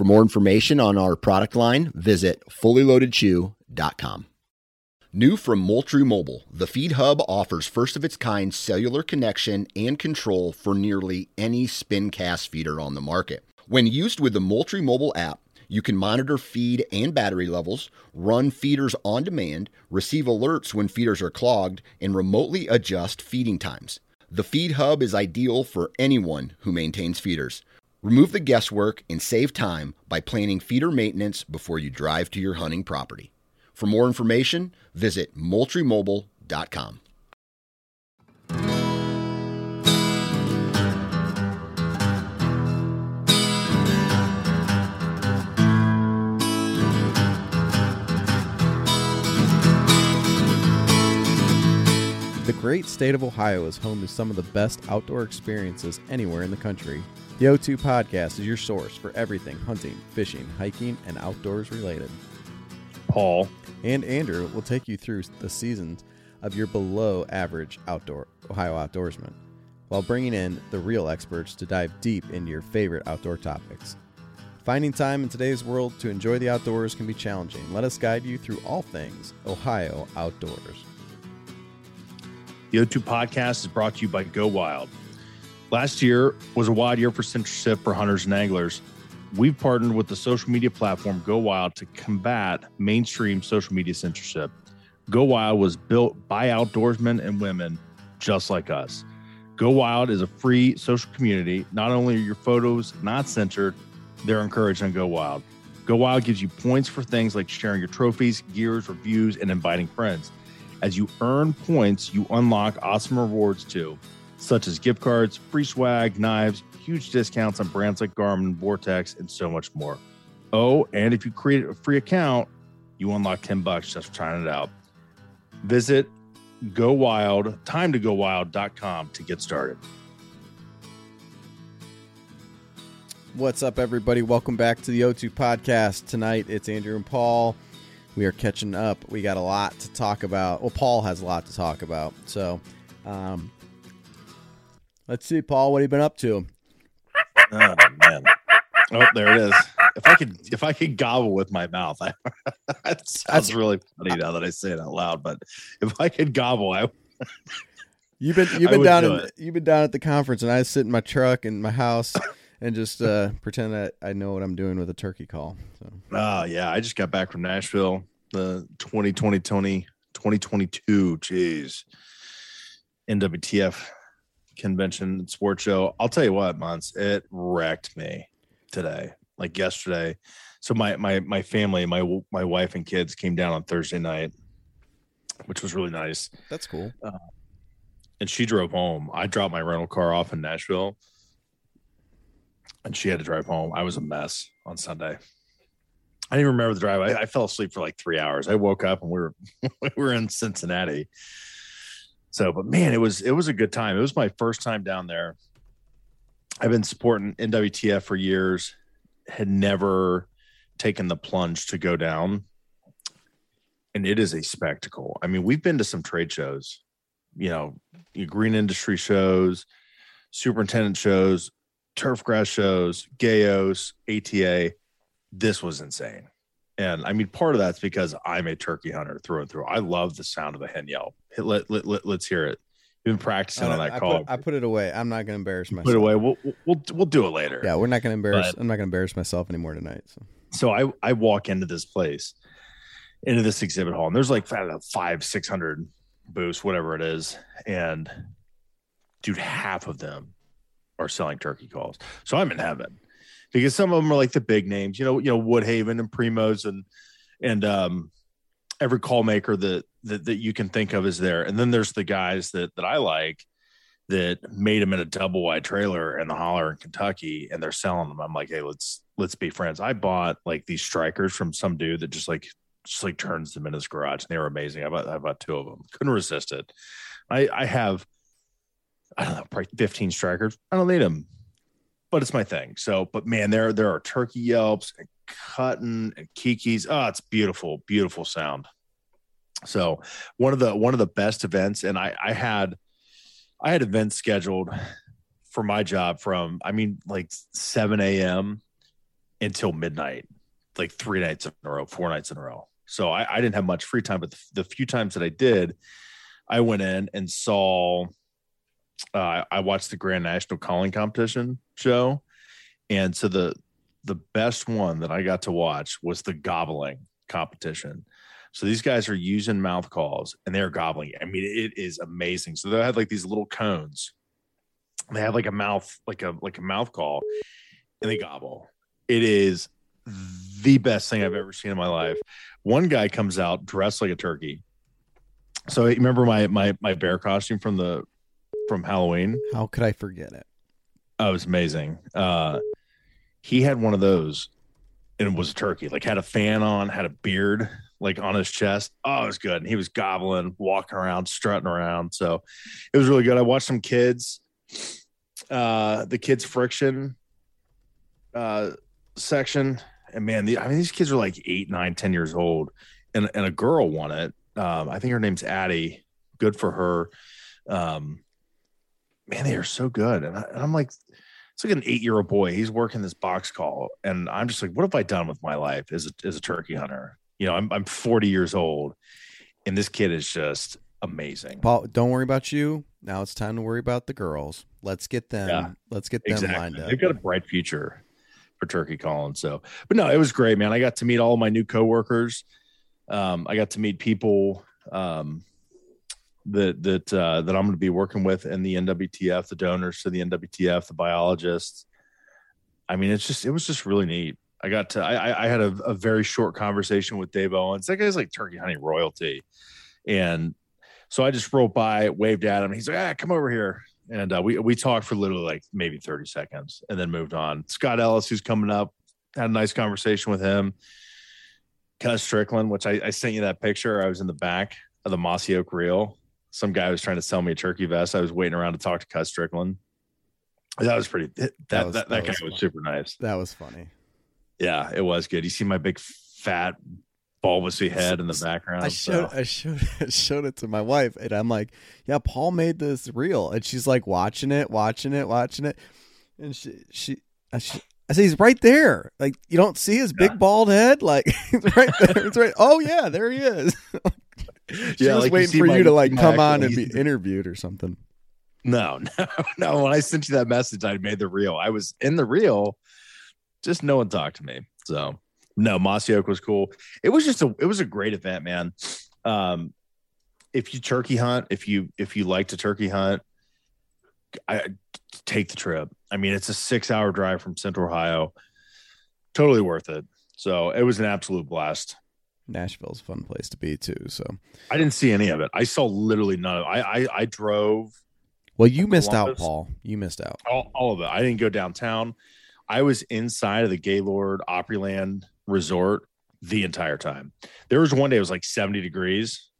For more information on our product line, visit fullyloadedchew.com. New from Moultrie Mobile, the Feed Hub offers first of its kind cellular connection and control for nearly any spin cast feeder on the market. When used with the Moultrie Mobile app, you can monitor feed and battery levels, run feeders on demand, receive alerts when feeders are clogged, and remotely adjust feeding times. The Feed Hub is ideal for anyone who maintains feeders. Remove the guesswork and save time by planning feeder maintenance before you drive to your hunting property. For more information, visit moultriemobile.com. The great state of Ohio is home to some of the best outdoor experiences anywhere in the country. The O2 Podcast is your source for everything hunting, fishing, hiking, and outdoors related. Paul. And Andrew will take you through the seasons of your below average outdoor Ohio outdoorsman while bringing in the real experts to dive deep into your favorite outdoor topics. Finding time in today's world to enjoy the outdoors can be challenging. Let us guide you through all things Ohio outdoors. The O2 podcast is brought to you by Go Wild. Last year was a wild year for censorship for hunters and anglers. We've partnered with the social media platform Go Wild to combat mainstream social media censorship. Go Wild was built by outdoorsmen and women just like us. Go Wild is a free social community. Not only are your photos not censored, they're encouraged on Go Wild. Go Wild gives you points for things like sharing your trophies, gears, reviews, and inviting friends. As you earn points, you unlock awesome rewards too, such as gift cards, free swag, knives, huge discounts on brands like Garmin, Vortex, and so much more. Oh, and if you create a free account, you unlock 10 bucks just for trying it out. Visit Go Wild, time to go wild.com to get started. What's up, everybody? Welcome back to the O2 podcast. Tonight it's Andrew and Paul. We are catching up. We got a lot to talk about. Well, Paul has a lot to talk about. So, um, let's see, Paul, what have you been up to? Oh man. Oh, there it is. If I could, if I could gobble with my mouth, I, that sounds really funny now that I say it out loud. But if I could gobble, I. You've been you've been down in, you've been down at the conference, and I sit in my truck in my house and just uh, pretend that I know what I'm doing with a turkey call. So. Oh yeah, I just got back from Nashville, the 2020 Tony 2022. Jeez, NWTF convention sports show. I'll tell you what, Mons, it wrecked me today, like yesterday. So my my my family, my my wife and kids came down on Thursday night, which was really nice. That's cool. Uh, and she drove home. I dropped my rental car off in Nashville, and she had to drive home. I was a mess on Sunday. I didn't even remember the drive. I, I fell asleep for like three hours. I woke up and we were we were in Cincinnati. So, but man, it was it was a good time. It was my first time down there. I've been supporting NWTF for years. Had never taken the plunge to go down, and it is a spectacle. I mean, we've been to some trade shows, you know, green industry shows, superintendent shows, turf grass shows, Gayos, ATA. This was insane. And I mean, part of that's because I'm a turkey hunter through and through. I love the sound of a hen yelp. Let, let, let, us hear it. You've been practicing oh, on that I call. Put, I put it away. I'm not going to embarrass myself. Put it away. We'll, we'll, we'll do it later. Yeah, we're not going to embarrass. But, I'm not going to embarrass myself anymore tonight. So, so I, I walk into this place, into this exhibit hall, and there's like five, 600 booths, whatever it is. And dude, half of them are selling turkey calls. So I'm in heaven. Because some of them are like the big names, you know, you know, Woodhaven and Primos and and um every call maker that that, that you can think of is there. And then there's the guys that that I like that made them in a double wide trailer in the holler in Kentucky and they're selling them. I'm like, hey, let's let's be friends. I bought like these strikers from some dude that just like just like turns them in his garage and they were amazing. I bought I bought two of them. Couldn't resist it. I I have I don't know, probably 15 strikers. I don't need them, but it's my thing. So, but man, there there are turkey yelps and cutting and kikis. Oh, it's beautiful, beautiful sound. So one of the one of the best events, and I I had I had events scheduled for my job from I mean like 7 a.m. until midnight, like three nights in a row, four nights in a row. So I, I didn't have much free time, but the, the few times that I did, I went in and saw uh, I watched the Grand National Calling Competition show, and so the the best one that I got to watch was the gobbling competition. So these guys are using mouth calls and they're gobbling. I mean, it is amazing. So they have like these little cones. They have like a mouth, like a like a mouth call, and they gobble. It is the best thing I've ever seen in my life. One guy comes out dressed like a turkey. So remember my my my bear costume from the from Halloween. How could I forget it? Oh, it was amazing. Uh, he had one of those, and it was a turkey. Like had a fan on, had a beard like on his chest. Oh, it was good. And he was gobbling, walking around, strutting around. So it was really good. I watched some kids, uh, the kids friction uh, section, and man, the, I mean, these kids are like eight, nine, ten years old, and and a girl won it. Um, I think her name's Addie. Good for her. Um, man, they are so good. And, I, am like, it's like an eight year old boy. He's working this box call. And I'm just like, what have I done with my life as a, as a turkey hunter? You know, I'm, I'm 40 years old and this kid is just amazing. Paul, don't worry about you. Now it's time to worry about the girls. Let's get them. Yeah, let's get them exactly. lined up. They've got a bright future for turkey calling. So, but no, it was great, man. I got to meet all my new coworkers. Um, I got to meet people um, that that uh, that I'm going to be working with in the NWTF, the donors to the NWTF, the biologists. I mean, it's just it was just really neat. I got to I, I had a, a very short conversation with Dave Owens. That guy's like turkey hunting royalty, and so I just wrote by, waved at him. He's like, "Ah, come over here," and uh, we we talked for literally like maybe thirty seconds, and then moved on. Scott Ellis, who's coming up, had a nice conversation with him. Cuz Strickland, which I, I sent you that picture. I was in the back of the Mossy Oak Reel some guy was trying to sell me a turkey vest. I was waiting around to talk to Cuz Strickland. That was pretty. That that, was, that, that, that guy was, was super nice. That was funny. Yeah, it was good. You see my big fat bulbousy head in the background. I showed, so. I showed, I showed it to my wife, and I'm like, "Yeah, Paul made this real," and she's like watching it, watching it, watching it, and she, she, I, she, I say he's right there. Like you don't see his big bald head. Like right there. It's right. Oh yeah, there he is. she yeah, was like waiting for you to like come on and be interviewed or something. No, no, no. When I sent you that message, I made the reel. I was in the reel, just no one talked to me. So no, Mossy Oak was cool. It was just a it was a great event, man. Um, if you turkey hunt, if you if you like to turkey hunt, I take the trip. I mean, it's a six hour drive from Central Ohio. Totally worth it. So it was an absolute blast. Nashville's a fun place to be too. So I didn't see any of it. I saw literally none of it. I I, I drove. Well, you missed out, Paul. You missed out. All, all of it. I didn't go downtown. I was inside of the Gaylord Opryland Resort the entire time. There was one day it was like 70 degrees,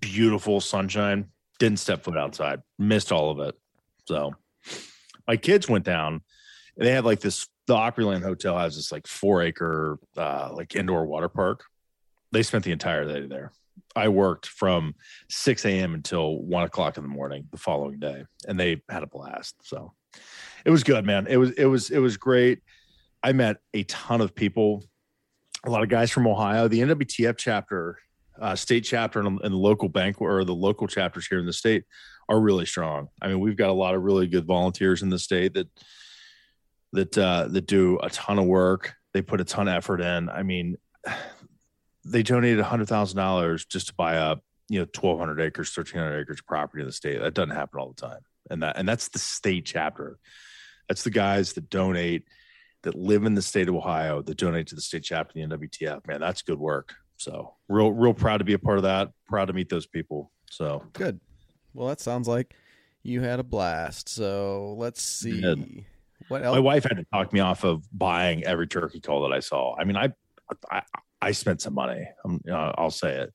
beautiful sunshine. Didn't step foot outside. Missed all of it. So my kids went down. They had like this. The Opryland Hotel has this like four acre uh, like indoor water park they spent the entire day there. I worked from 6 a.m. until one o'clock in the morning the following day, and they had a blast. So it was good, man. It was it was it was great. I met a ton of people, a lot of guys from Ohio. The NWTF chapter, uh, state chapter, and, and the local bank or the local chapters here in the state are really strong. I mean, we've got a lot of really good volunteers in the state that that uh, that do a ton of work. They put a ton of effort in. I mean, they donated hundred thousand dollars just to buy up, you know, twelve hundred acres, thirteen hundred acres of property in the state. That doesn't happen all the time, and that and that's the state chapter. That's the guys that donate that live in the state of Ohio that donate to the state chapter of the NWTF. Man, that's good work. So real, real proud to be a part of that. Proud to meet those people. So good. Well, that sounds like you had a blast. So let's see. What else? My wife had to talk me off of buying every turkey call that I saw. I mean, I, I, I spent some money. I'm, uh, I'll say it.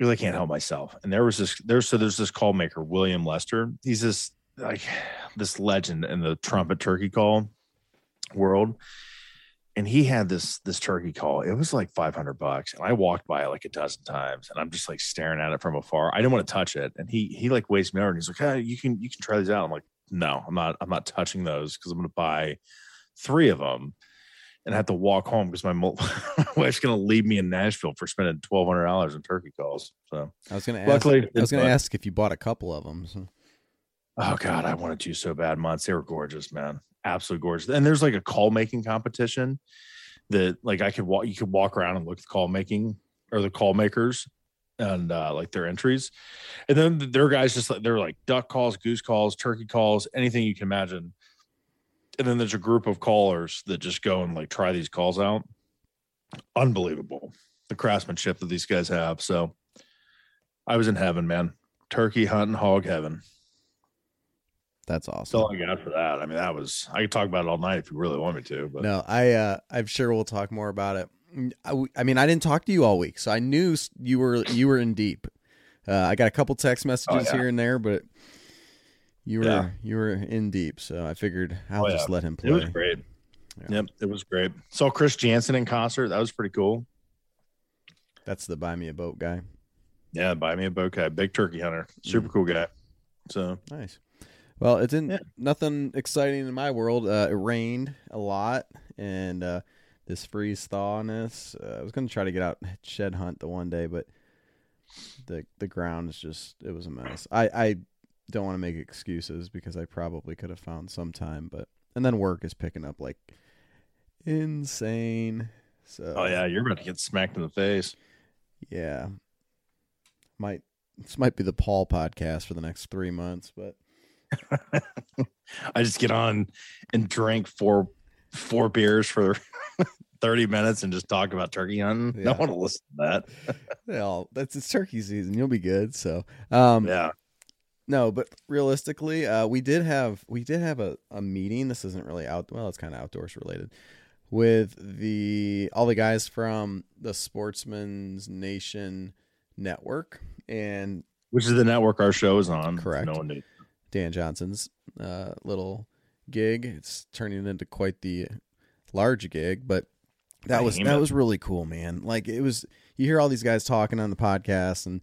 Really can't help myself. And there was this, there's so there's this call maker, William Lester. He's this like this legend in the trumpet turkey call world. And he had this this turkey call. It was like 500 bucks. And I walked by it like a dozen times and I'm just like staring at it from afar. I didn't want to touch it. And he he like waves me over and he's like, hey, you can you can try these out. I'm like, no, I'm not I'm not touching those because I'm gonna buy three of them and have to walk home because my, my wife's going to leave me in Nashville for spending twelve hundred dollars in turkey calls. So I was going to ask. I was going to ask if you bought a couple of them. So. Oh God, I wanted to so bad, months. They were gorgeous, man. Absolutely gorgeous. And there's like a call making competition that like I could walk. You could walk around and look at the call making or the call makers and uh, like their entries, and then their guys just like they're like duck calls, goose calls, turkey calls, anything you can imagine and then there's a group of callers that just go and like try these calls out. Unbelievable the craftsmanship that these guys have. So I was in heaven, man. Turkey hunting, hog heaven. That's awesome. That's all I got for that. I mean, that was I could talk about it all night if you really want me to. But no, I uh, I'm sure we'll talk more about it. Mm, I, I mean, I didn't talk to you all week, so I knew you were you were in deep. Uh, I got a couple text messages oh, yeah. here and there, but you were yeah. you were in deep, so I figured I'll oh, just let him play. It was great. Yeah. Yep, it was great. Saw Chris Janson in concert. That was pretty cool. That's the buy me a boat guy. Yeah, buy me a boat guy. Big turkey hunter. Super mm. cool guy. So nice. Well, it didn't yeah. nothing exciting in my world. Uh, it rained a lot, and uh, this freeze thawness. Uh, I was going to try to get out shed hunt the one day, but the the ground is just it was a mess. I I don't want to make excuses because I probably could have found some time, but and then work is picking up like insane. So Oh yeah, you're about to get smacked in the face. Yeah. Might this might be the Paul podcast for the next 3 months, but I just get on and drink four four beers for 30 minutes and just talk about turkey hunting. Yeah. I want to listen to that. well, that's it's turkey season. You'll be good. So, um, yeah. No, but realistically, uh, we did have we did have a, a meeting. This isn't really out. Well, it's kind of outdoors related with the all the guys from the Sportsman's Nation network and which is the network our show is on. Correct. No one knew. Dan Johnson's uh, little gig. It's turning into quite the large gig, but that was that was really cool, man. Like it was. You hear all these guys talking on the podcast and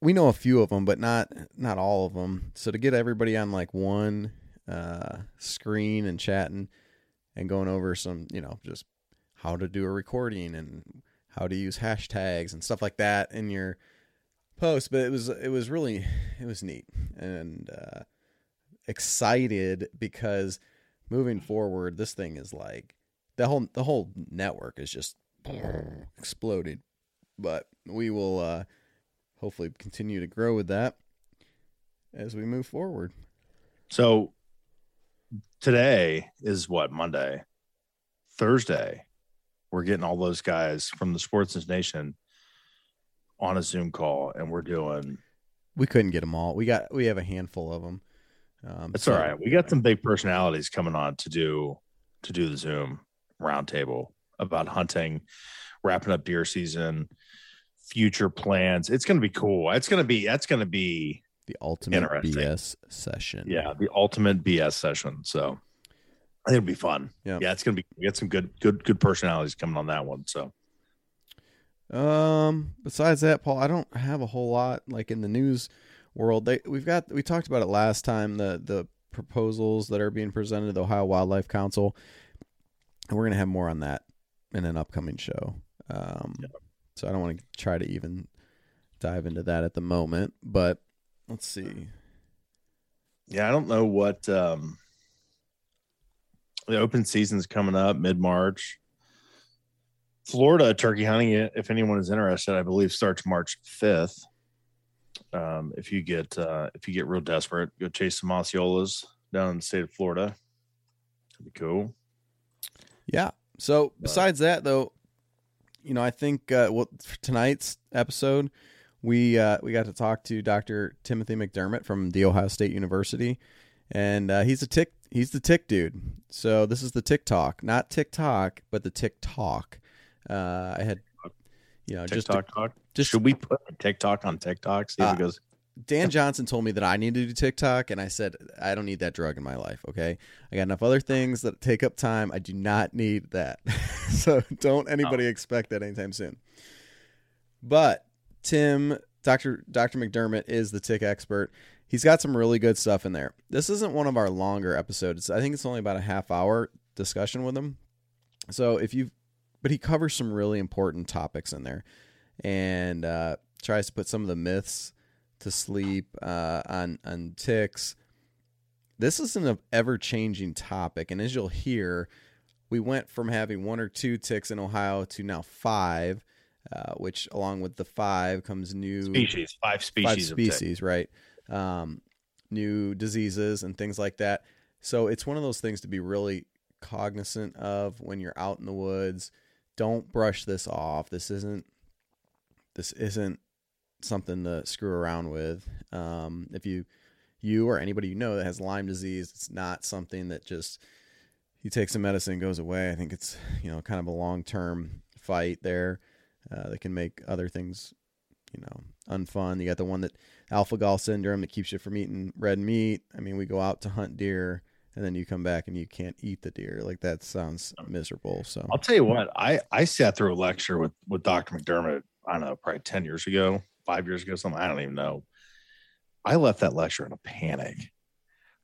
we know a few of them, but not not all of them. So to get everybody on like one uh, screen and chatting and going over some, you know, just how to do a recording and how to use hashtags and stuff like that in your post. But it was it was really it was neat and uh, excited because moving forward, this thing is like the whole the whole network is just exploded. But we will. Uh, hopefully continue to grow with that as we move forward. So today is what Monday, Thursday. We're getting all those guys from the Sports Nation on a Zoom call, and we're doing. We couldn't get them all. We got we have a handful of them. Um, That's so, all right. We got some big personalities coming on to do to do the Zoom roundtable about hunting, wrapping up deer season, future plans. It's going to be cool. It's going to be that's going to be the ultimate BS session. Yeah, the ultimate BS session. So I think it'll be fun. Yeah, yeah, it's going to be. We got some good, good, good personalities coming on that one. So. Um. Besides that, Paul, I don't have a whole lot like in the news world. They we've got we talked about it last time. The the proposals that are being presented to the Ohio Wildlife Council, and we're gonna have more on that in an upcoming show. Um. Yeah so I don't want to try to even dive into that at the moment, but let's see. Yeah, I don't know what um the open season's coming up mid March. Florida turkey hunting, if anyone is interested, I believe starts March fifth. Um, if you get uh, if you get real desperate, go chase some Osceolas down in the state of Florida. That'd be cool. Yeah. So besides that, though, you know, I think uh, well for tonight's episode, we uh, we got to talk to Dr. Timothy McDermott from the Ohio State University, and uh, he's a tick he's the tick dude. So this is the TikTok, not TikTok, but the TikTok. Uh, I had you know just to- talk. just Should we put TikTok on TikTok? See if Uh, it goes. Dan Johnson told me that I need to do TikTok, and I said I don't need that drug in my life. Okay, I got enough other things that take up time. I do not need that. so don't anybody expect that anytime soon. But Tim, Doctor Doctor McDermott is the tick expert. He's got some really good stuff in there. This isn't one of our longer episodes. I think it's only about a half hour discussion with him. So if you, but he covers some really important topics in there, and uh, tries to put some of the myths to sleep uh, on on ticks. This is an ever changing topic, and as you'll hear, we went from having one or two ticks in Ohio to now five, uh, which along with the five comes new Species, five species. five species, right? Um, new diseases and things like that. So it's one of those things to be really cognizant of when you're out in the woods. Don't brush this off. This isn't this isn't something to screw around with. Um, if you you or anybody you know that has Lyme disease, it's not something that just you take some medicine and goes away. I think it's you know kind of a long term fight there uh, that can make other things you know unfun. You got the one that alpha gal syndrome that keeps you from eating red meat. I mean, we go out to hunt deer and then you come back and you can't eat the deer. Like that sounds miserable. So I'll tell you what, I I sat through a lecture with with Dr. McDermott. I don't know, probably ten years ago, five years ago, something. I don't even know. I left that lecture in a panic.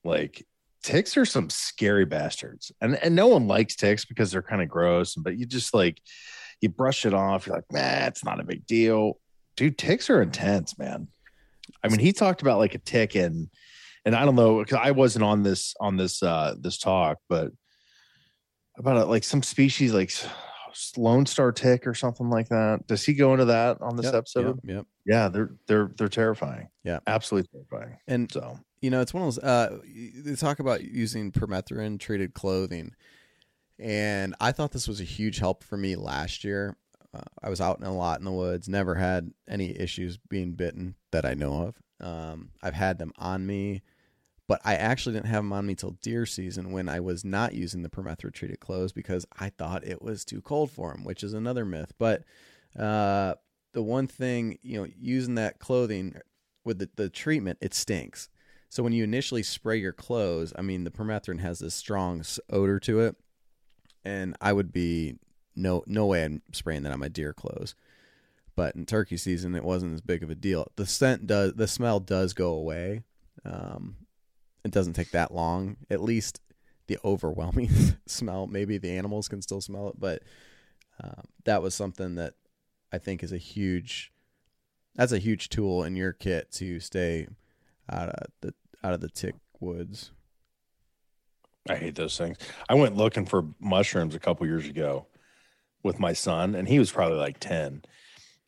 Like ticks are some scary bastards, and and no one likes ticks because they're kind of gross. But you just like you brush it off. You're like, nah, it's not a big deal, dude. Ticks are intense, man. I mean, he talked about like a tick and and I don't know because I wasn't on this on this uh this talk, but about uh, like some species like Lone Star tick or something like that. Does he go into that on this Yep, episode? Yep, yep. Yeah, they're they're they're terrifying. Yeah. absolutely terrifying. And So you know, it's one of those. Uh, they talk about using permethrin treated clothing, and I thought this was a huge help for me last year. Uh, I was out in a lot in the woods, never had any issues being bitten that I know of. Um, I've had them on me, but I actually didn't have them on me till deer season when I was not using the permethrin treated clothes because I thought it was too cold for them, which is another myth. But uh, the one thing, you know, using that clothing with the, the treatment, it stinks. So when you initially spray your clothes, I mean, the permethrin has this strong odor to it, and I would be no no way I'm spraying that on my deer clothes. But in turkey season, it wasn't as big of a deal. The scent does, the smell does go away. Um, it doesn't take that long. At least the overwhelming smell. Maybe the animals can still smell it, but um, that was something that I think is a huge. That's a huge tool in your kit to stay out of the out of the tick woods. I hate those things. I went looking for mushrooms a couple years ago with my son, and he was probably like 10.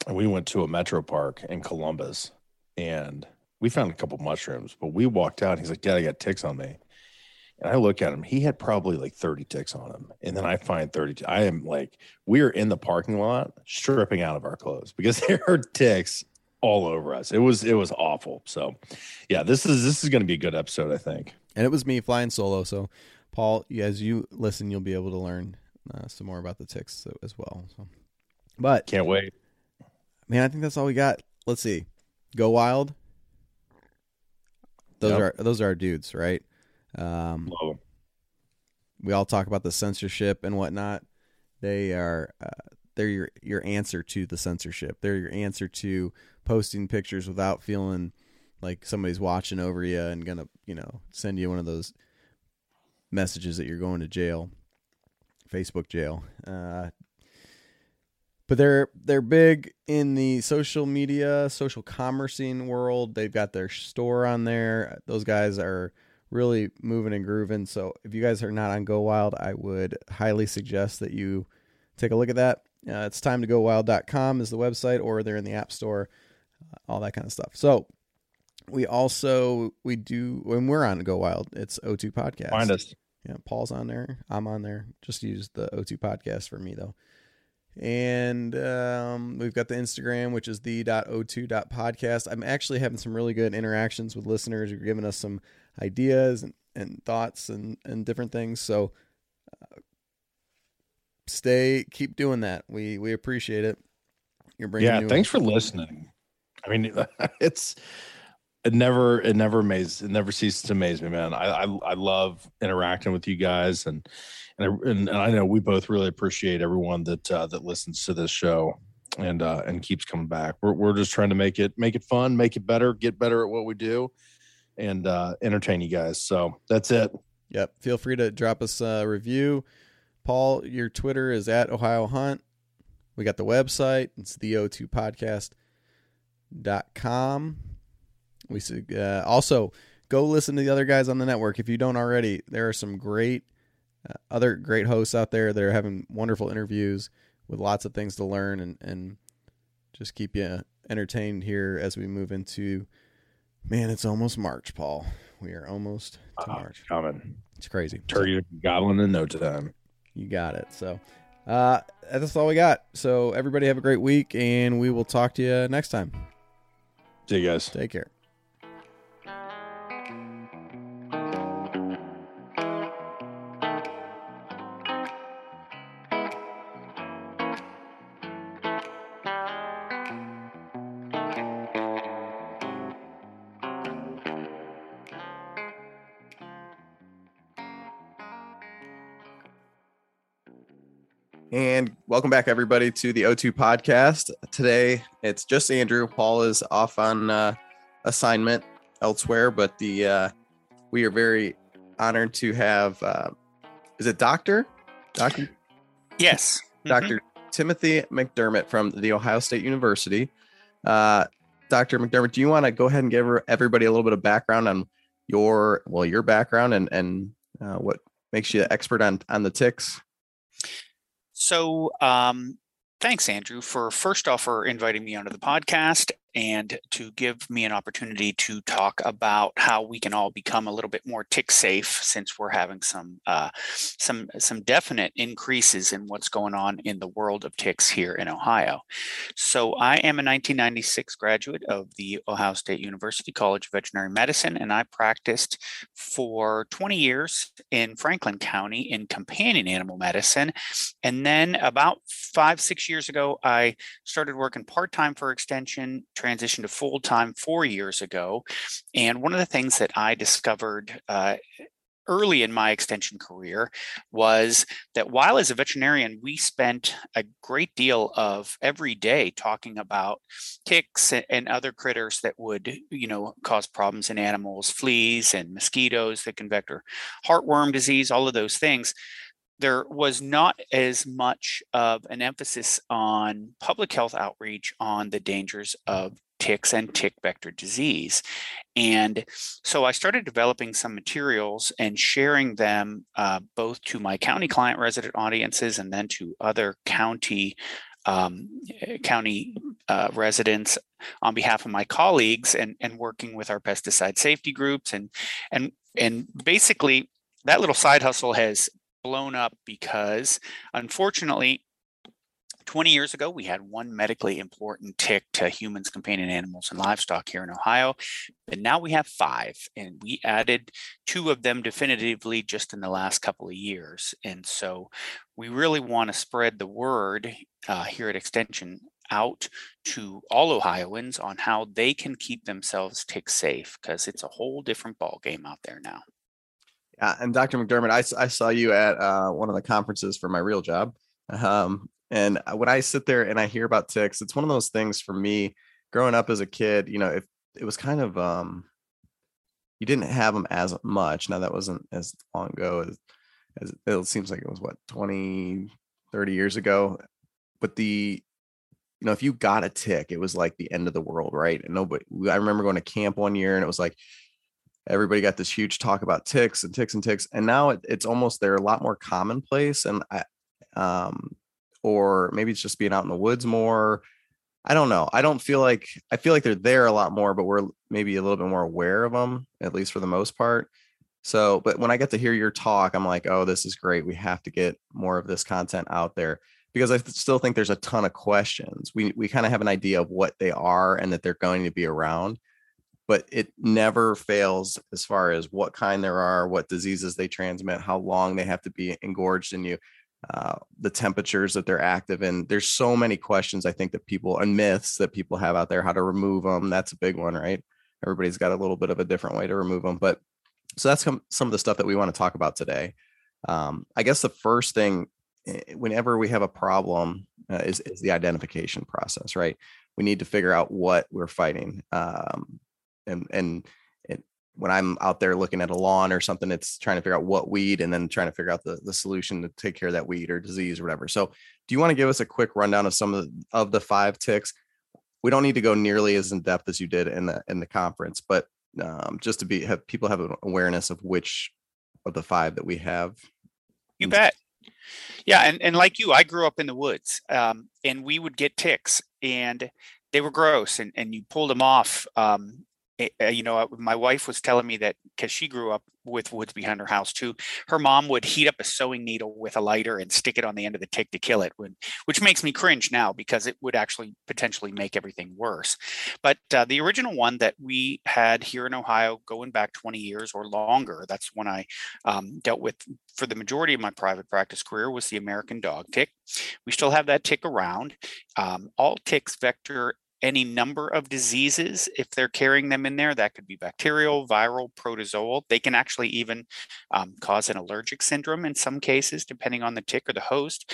And we went to a metro park in Columbus and we found a couple mushrooms, but we walked out. And he's like, Dad, I got ticks on me. And I look at him, he had probably like 30 ticks on him. And then I find 30. I am like, we are in the parking lot stripping out of our clothes because there are ticks all over us. It was, it was awful. So yeah, this is, this is going to be a good episode, I think. And it was me flying solo. So, Paul, as you listen, you'll be able to learn uh, some more about the ticks as well. So, but Can't wait. man, I think that's all we got. Let's see. Go wild. Those Yep. are those are our dudes, right? Um, Love 'em. we all talk about the censorship and whatnot. They are uh, they're your your answer to the censorship. They're your answer to posting pictures without feeling like somebody's watching over you and gonna you know send you one of those messages that you're going to jail, Facebook jail. Uh, but they're they're big in the social media, social commercing world. They've got their store on there. Those guys are really moving and grooving. So if you guys are not on Go Wild, I would highly suggest that you take a look at that. Uh, it's time to go wild.com is the website or they're in the app store, uh, all that kind of stuff. So we also we do when we're on Go Wild, it's O2 podcast. Find us. Yeah, Paul's on there. I'm on there. Just use the O2 podcast for me though. And um, we've got the Instagram, which is the .o2.podcast. I'm actually having some really good interactions with listeners who are giving us some ideas and, and thoughts and, and different things. So uh, stay, keep doing that. We we appreciate it. You're bringing. Yeah, thanks for listening. I mean, it's it never it never amazes it never ceases to amaze me, man. I I, I love interacting with you guys and and I, and, I know we both really appreciate everyone that uh, that listens to this show and uh, and keeps coming back. We're we're just trying to make it make it fun, make it better, get better at what we do, and uh, entertain you guys. So that's it. Yep. Feel free to drop us a review. Paul, your Twitter is at Ohio Hunt. We got the website. It's the O2 podcast.com. We uh, also go listen to the other guys on the network if you don't already. There are some great uh, other great hosts out there that are having wonderful interviews with lots of things to learn and and just keep you entertained here as we move into man, it's almost March, Paul. We are almost to uh, March. Coming. It's crazy. Turkey so, gobbling in no time. You got it. So uh, that's all we got. So everybody have a great week and we will talk to you next time. See you guys. Take care. Welcome back, everybody, to the O2 podcast. Today, it's just Andrew. Paul is off on uh, assignment elsewhere, but the uh, we are very honored to have. Uh, is it Doctor? Doctor? Yes, Doctor mm-hmm. Timothy McDermott from the Ohio State University. Uh, Doctor McDermott, do you want to go ahead and give everybody a little bit of background on your well, your background and and uh, what makes you an expert on on the ticks? So, um, thanks, Andrew, for first off for inviting me onto the podcast and to give me an opportunity to talk about how we can all become a little bit more tick safe since we're having some uh, some some definite increases in what's going on in the world of ticks here in Ohio. So I am a 1996 graduate of the Ohio State University College of Veterinary Medicine, and I practiced for 20 years in Franklin County in companion animal medicine. And then about five six years ago, I started working part time for Extension transitioned to full time four years ago. And one of the things that I discovered uh, early in my extension career was that while as a veterinarian we spent a great deal of every day talking about ticks and other critters that would you know cause problems in animals fleas and mosquitoes that can vector heartworm disease all of those things there was not as much of an emphasis on public health outreach on the dangers of ticks and tick vector disease. And so I started developing some materials and sharing them uh, both to my county client resident audiences and then to other county um, county uh, residents on behalf of my colleagues and, and working with our pesticide safety groups and and and basically that little side hustle has blown up because unfortunately 20 years ago, we had one medically important tick to humans, companion animals, and livestock here in Ohio. And now we have five, and we added two of them definitively just in the last couple of years. And so we really want to spread the word uh, here at Extension out to all Ohioans on how they can keep themselves tick safe because it's a whole different ball game out there now. And Dr. McDermott, I, I saw you at uh, one of the conferences for my real job. Um, and when I sit there and I hear about ticks, it's one of those things for me growing up as a kid, you know, if it was kind of, um, you didn't have them as much. Now that wasn't as long ago as, as it seems like it was what, 20, 30 years ago. But the, you know, if you got a tick, it was like the end of the world, right? And nobody, I remember going to camp one year and it was like, everybody got this huge talk about ticks and ticks and ticks and now it, it's almost they're a lot more commonplace and i um or maybe it's just being out in the woods more i don't know i don't feel like i feel like they're there a lot more but we're maybe a little bit more aware of them at least for the most part So, but when I get to hear your talk, I'm like, oh, this is great. We have to get more of this content out there because I still think there's a ton of questions. We we kind of have an idea of what they are and that they're going to be around, but it never fails as far as what kind there are, what diseases they transmit, how long they have to be engorged in you, uh, the temperatures that they're active in. There's so many questions I think that people and myths that people have out there, how to remove them. That's a big one, right? Everybody's got a little bit of a different way to remove them, but so that's some, of the stuff that we want to talk about today. Um, I guess the first thing, eh, whenever we have a problem, uh, is, is the identification process, right? We need to figure out what we're fighting. Um, and and it, when I'm out there looking at a lawn or something, it's trying to figure out what weed and then trying to figure out the, the solution to take care of that weed or disease or whatever. So, do you want to give us a quick rundown of some of the, of the five ticks? We don't need to go nearly as in depth as you did in the in the conference, but um, just to be have people have an awareness of which of the five that we have. You bet. Yeah, and and like you, I grew up in the woods, um, and we would get ticks, and they were gross, and and you pulled them off. Um, you know, my wife was telling me that because she grew up with woods behind her house too, her mom would heat up a sewing needle with a lighter and stick it on the end of the tick to kill it, which makes me cringe now because it would actually potentially make everything worse. But uh, the original one that we had here in Ohio going back 20 years or longer, that's when I um, dealt with for the majority of my private practice career was the American dog tick. We still have that tick around. Um, all ticks vector any number of diseases if they're carrying them in there. That could be bacterial, viral, protozoal. They can actually even um, cause an allergic syndrome in some cases, depending on the tick or the host.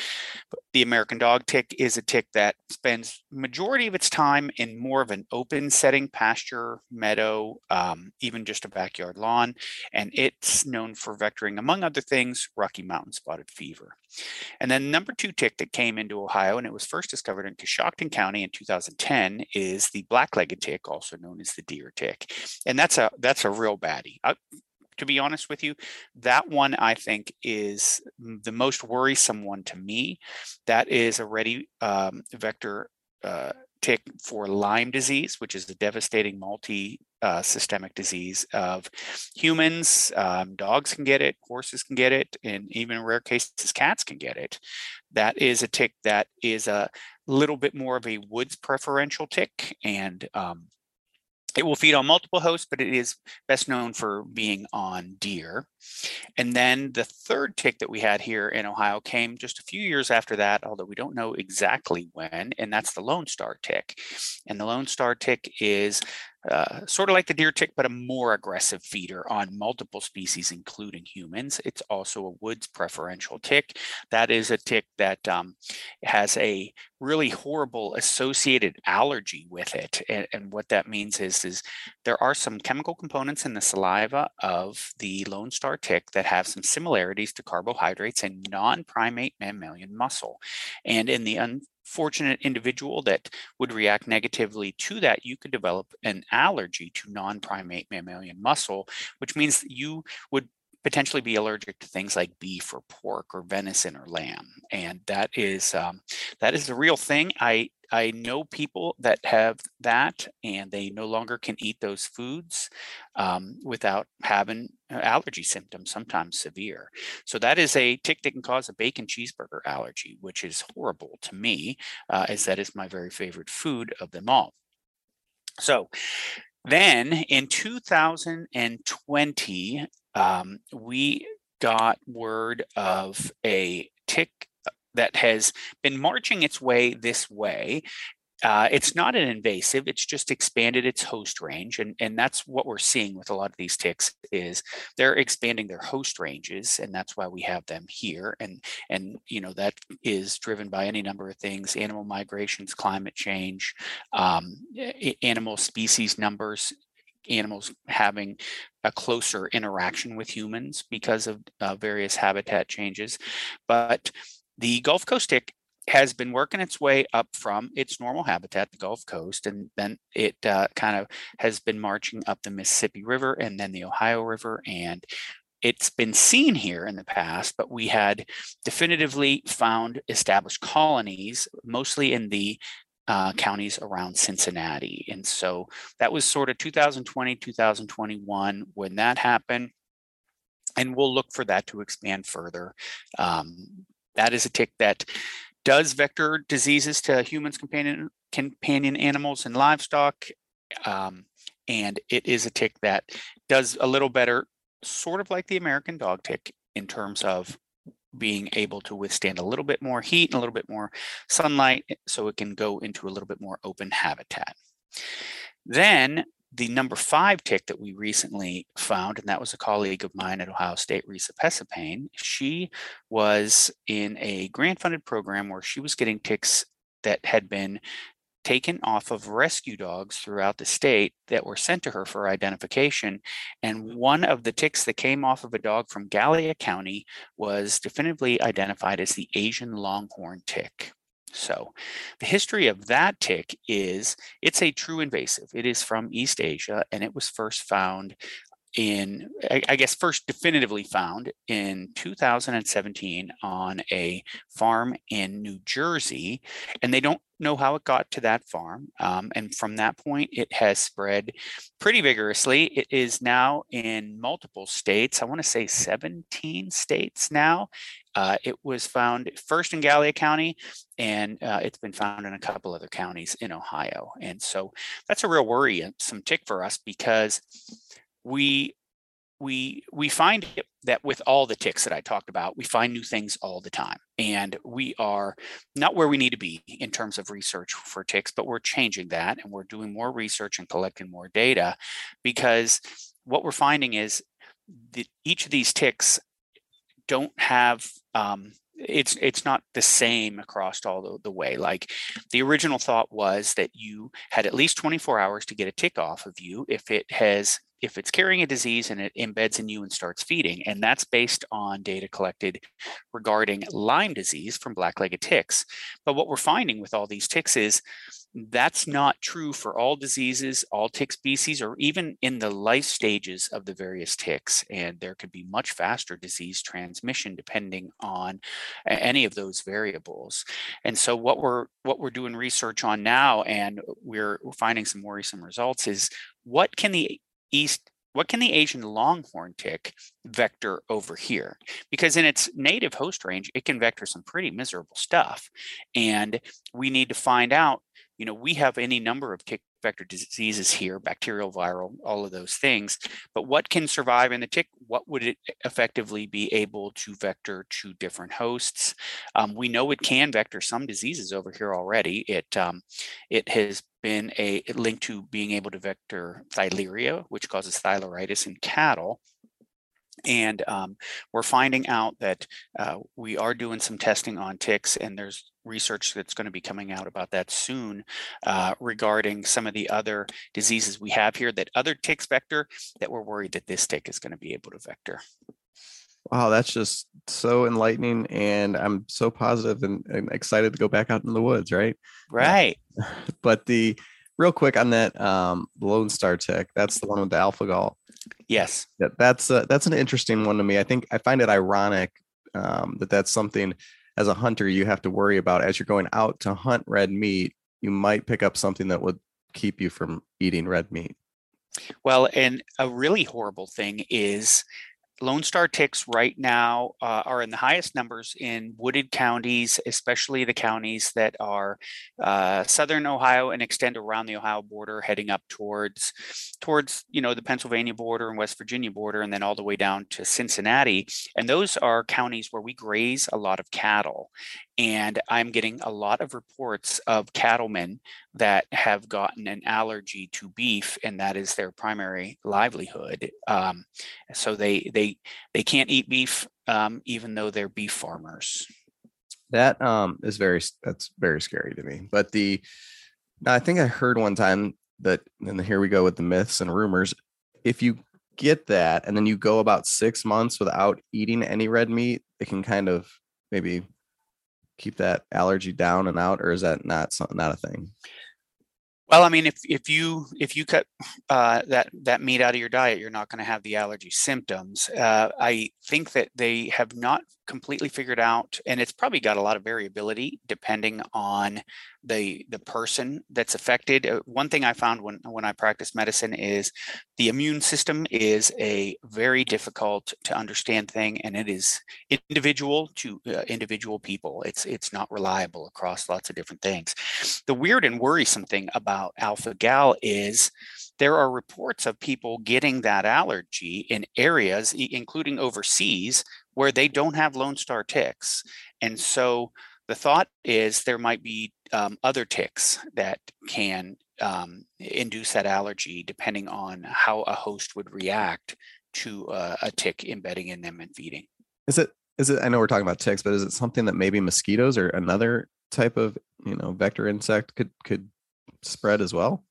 But the American dog tick is a tick that spends majority of its time in more of an open setting, pasture, meadow, um, even just a backyard lawn, and it's known for vectoring, among other things, Rocky Mountain spotted fever. And then number two tick that came into Ohio, and it was first discovered in Coshocton County in 2010, is the black-legged tick, also known as the deer tick, and that's a that's a real baddie. I, to be honest with you, that one I think is the most worrisome one to me. That is a ready um, vector uh, tick for Lyme disease, which is a devastating multi uh, systemic disease of humans. Um, dogs can get it, horses can get it, and even in rare cases, cats can get it. That is a tick that is a little bit more of a woods preferential tick, and um, it will feed on multiple hosts, but it is best known for being on deer. And then the third tick that we had here in Ohio came just a few years after that, although we don't know exactly when, and that's the Lone Star tick. And the Lone Star tick is uh, sort of like the deer tick, but a more aggressive feeder on multiple species, including humans. It's also a woods preferential tick. That is a tick that um, has a really horrible associated allergy with it. And, and, what that means is, is there are some chemical components in the saliva of the Lone Star tick that have some similarities to carbohydrates and non-primate mammalian muscle. And in the un- fortunate individual that would react negatively to that, you could develop an allergy to non primate mammalian muscle, which means you would potentially be allergic to things like beef or pork or venison or lamb and that is um, that is a real thing. I i know people that have that and they no longer can eat those foods um, without having uh, allergy symptoms sometimes severe. So that is a tick that can cause a bacon cheeseburger allergy which is horrible to me uh, as that is my very favorite food of them all. So then in 2020, um, we got word of a tick that has been marching its way this way. Uh, it's not an invasive; it's just expanded its host range, and and that's what we're seeing with a lot of these ticks is they're expanding their host ranges, and that's why we have them here. And and you know that is driven by any number of things: animal migrations, climate change, um, animal species numbers animals having a closer interaction with humans because of uh, various habitat changes. But the Gulf Coast tick has been working its way up from its normal habitat, the Gulf Coast, and then it uh, kind of has been marching up the Mississippi River and then the Ohio River. And it's been seen here in the past, but we had definitively found established colonies, mostly in the uh, counties around Cincinnati. And so that was sort of 2020, 2021 when that happened. and we'll look for that to expand further. Um, that is a tick that does vector diseases to humans, companion companion animals, and livestock. Um, and it is a tick that does a little better, sort of like the American dog tick, in terms of being able to withstand a little bit more heat and a little bit more sunlight eh, so it can go into a little bit more open habitat. Then the number five tick that we recently found, and that was a colleague of mine at Ohio State, Risa Pesapane, she was in a grant funded program where she was getting ticks that had been taken off of rescue dogs throughout the state that were sent to her for identification. And mm-hmm. one of the ticks that came off of a dog from Gallia County was definitively identified as the Asian longhorn tick. So, the history of that tick is it's a true invasive. It is from East Asia and it was first found in, I guess, first definitively found in 2017 on a farm in New Jersey. And they don't know how it got to that farm. Um, and from that point, it has spread pretty vigorously. It is now in multiple states. I want to say 17 states now. Uh, it was found first in Gallia County, and uh, it's been found in a couple other counties in Ohio. And so that's a real worry, some tick for us because we we we find that with all the ticks that I talked about, we find new things all the time, and we are not where we need to be in terms of research for ticks, but we're changing that, and we're doing more research and collecting more data, because what we're finding is that each of these ticks don't have um, it's it's not the same across all the, the, way. Like the original thought was that you had at least 24 hours to get a tick off of you if it has if it's carrying a disease and it embeds in you and starts feeding and that's based on data collected regarding lyme disease from black-legged ticks but what we're finding with all these ticks is that's not true for all diseases, all tick species, or even in the life stages of the various ticks. And there could be much faster disease transmission depending on any of those variables. And so what we're what we're doing research on now, and we're finding some worrisome results, is what can the East what can the Asian longhorn tick vector over here? Because in its native host range, it can vector some pretty miserable stuff. And we need to find out, you know, we have any number of tick vector diseases here, bacterial, viral, all of those things. But what can survive in the tick? What would it effectively be able to vector to different hosts? Um, we know it can vector some diseases over here already. It um, it has been a link to being able to vector theileria, which causes theileriosis in cattle. And um, we're finding out that uh, we are doing some testing on ticks, and there's research that's going to be coming out about that soon uh, regarding some of the other diseases we have here that other ticks vector that we're worried that this tick is going to be able to vector. Wow, that's just so enlightening, and I'm so positive and, and excited to go back out in the woods. Right, right. but the real quick on that um, Lone Star tick, that's the one with the alpha gal. Yes, that, that's uh, that's an interesting one to me. I think I find it ironic um, that that's something as a hunter you have to worry about as you're going out to hunt red meat. You might pick up something that would keep you from eating red meat. Well, and a really horrible thing is Lone Star ticks right now uh, are in the highest numbers in wooded counties, especially the counties that are uh, southern Ohio and extend around the Ohio border, heading up towards towards you know the Pennsylvania border and West Virginia border, and then all the way down to Cincinnati. And those are counties where we graze a lot of cattle. And I'm getting a lot of reports of cattlemen that have gotten an allergy to beef, and that is their primary livelihood. Um, so they they they can't eat beef, um, even though they're beef farmers. That um, is very that's very scary to me. But the I think I heard one time that, and here we go with the myths and rumors. If you get that and then you go about six months without eating any red meat, it can kind of maybe keep that allergy down and out, or is that not not a thing? Well, I mean, if if you if you cut uh, that that meat out of your diet, you're not going to have the allergy symptoms. Uh, I think that they have not completely figured out, and it's probably got a lot of variability depending on the the person that's affected. Uh, one thing I found when when I practice medicine is the immune system is a very difficult to understand thing, and it is individual to uh, individual people. It's it's not reliable across lots of different things. The weird and worrisome thing about alpha gal is there are reports of people getting that allergy in areas, including overseas, where they don't have Lone Star ticks. And so the thought is there might be um, other ticks that can um, induce that allergy depending on how a host would react to uh, a tick embedding in them and feeding. Is it is it I know we're talking about ticks, but is it something that maybe mosquitoes or another type of, you know, vector insect could could spread as well?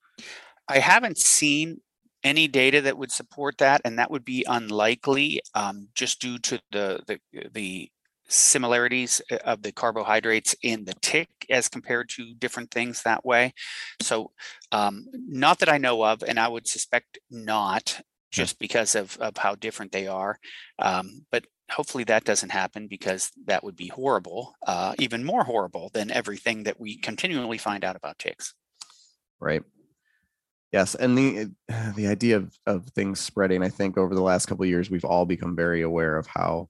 I haven't seen any data that would support that, and that would be unlikely, um, just due to the the the similarities uh, of the carbohydrates in the tick as compared to different things that way. So, um, not that I know of, and I would suspect not, just because of of how different they are. Um, but hopefully that doesn't happen because that would be horrible, uh, even more horrible than everything that we continually find out about ticks. Right. Yes, and the the idea of of things spreading, I think over the last couple of years, we've all become very aware of how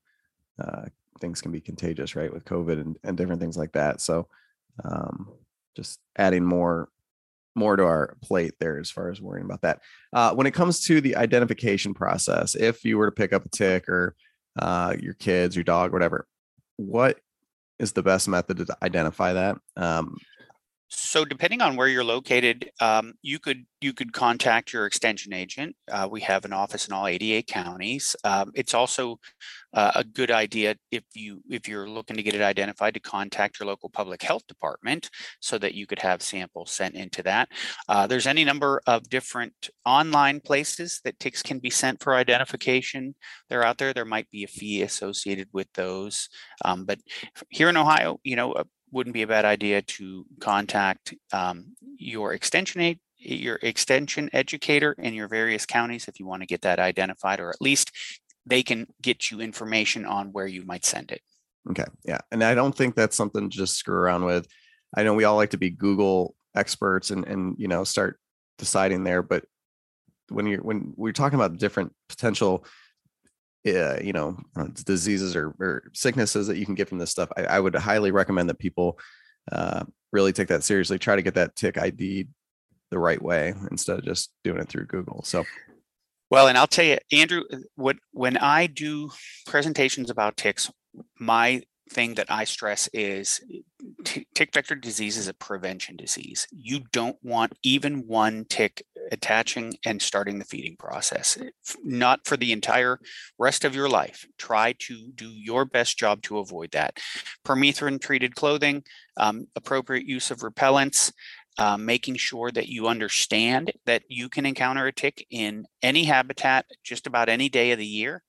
uh, things can be contagious, right, with COVID and, and different things like that. So, um, just adding more more to our plate there as far as worrying about that. Uh, when it comes to the identification process, if you were to pick up a tick or uh, your kids, your dog, whatever, what is the best method to identify that? Um, so depending on where you're located, um, you could you could contact your extension agent. Uh, we have an office in all 88 counties. Um, it's also uh, a good idea if you if you're looking to get it identified to contact your local public health department so that you could have samples sent into that. Uh, there's any number of different online places that ticks can be sent for identification. They're out there. There might be a fee associated with those, um, but here in Ohio, you know wouldn't be a bad idea to contact um, your extension your extension educator in your various counties if you want to get that identified, or at least they can get you information on where you might send it. Okay, yeah, and I don't think that's something to just screw around with. I know we all like to be Google experts and and you know start deciding there, but when you're when we're talking about different potential uh, you know uh, diseases or, or, sicknesses that you can get from this stuff i, I would highly recommend that people uh, really take that seriously try to get that tick id the right way instead of just doing it through google so well and i'll tell you andrew uh, what when i do presentations about ticks my thing that I stress is t- tick vector disease is a prevention disease. You don't want even one tick attaching and starting the feeding process, not for the entire rest of your life. Try to do your best job to avoid that. Permethrin treated clothing, um, appropriate use of repellents, um, making sure that you understand that you can encounter a tick in any habitat just about any day of the year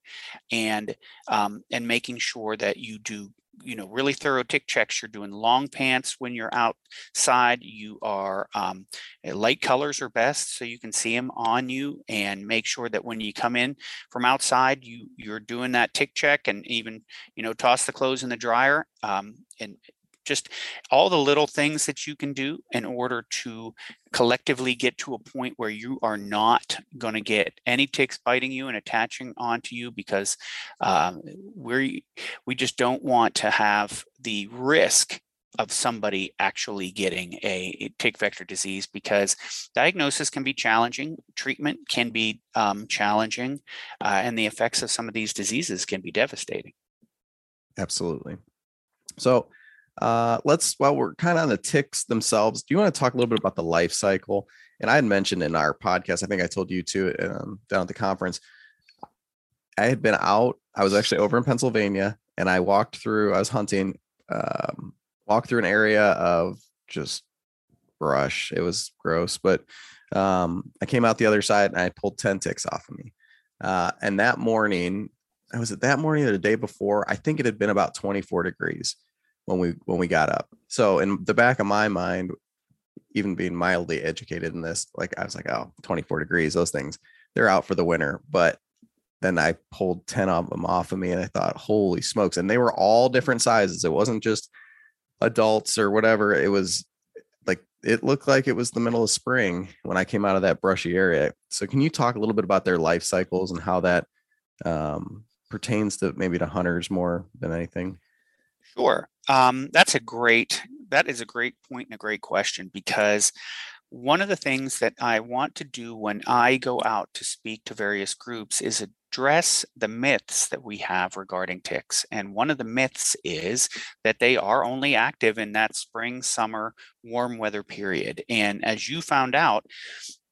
and um, and making sure that you do you know really thorough tick checks you're doing long pants when you're outside you are um, eh, light colors are best so you can see them on you and make sure that when you come in from outside you you're doing that tick check and even you know toss the clothes in the dryer um, and just all the little things that you can do in order to collectively get to a point where you are not going to get any ticks biting you and attaching onto you because um, we we just don't want to have the risk of somebody actually getting a tick vector disease because diagnosis can be challenging, treatment can be um, challenging, uh, and the effects of some of these diseases can be devastating. Absolutely. So, uh, let's while we're kind of on the ticks themselves, do you want to talk a little bit about the life cycle? And I had mentioned in our podcast, I think I told you too um, down at the conference. I had been out. I was actually over in Pennsylvania, and I walked through. I was hunting. Um, walked through an area of just brush. It was gross, but um, I came out the other side and I pulled ten ticks off of me. Uh, and that morning, I was it that morning or the day before? I think it had been about 24 degrees when we when we got up. So in the back of my mind, even being mildly educated in this, like I was like, oh, 24 degrees, those things, they're out for the winter. But then I pulled 10 of them off of me and I thought, holy smokes. And they were all different sizes. It wasn't just adults or whatever. It was like it looked like it was the middle of spring when I came out of that brushy area. So can you talk a little bit about their life cycles and how that um, pertains to maybe to hunters more than anything? Sure. Um, that's a great that is a great point and a great question because one of the things that I want to do when I go out to speak to various groups is address the myths that we have regarding ticks. And one of the myths is that they are only active in that spring, summer, warm weather period. And as you found out,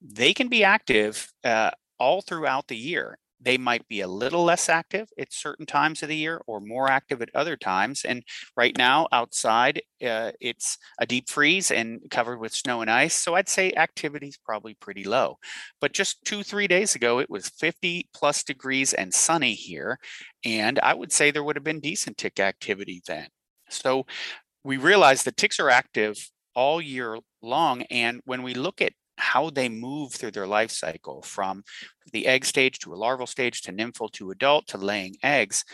they can be active uh, all throughout the year they might be a little less active at certain times of the year or more active at other times. And right now outside, uh, it's a deep freeze and covered with snow and ice. So I'd say activity is probably pretty low. But just two, three days ago, it was 50 plus degrees and sunny here. And I would say there would have been decent tick activity then. So we realize that ticks are active all year long. And when we look at how they move through their life cycle from the egg stage to a larval stage to nymphal to adult to laying eggs,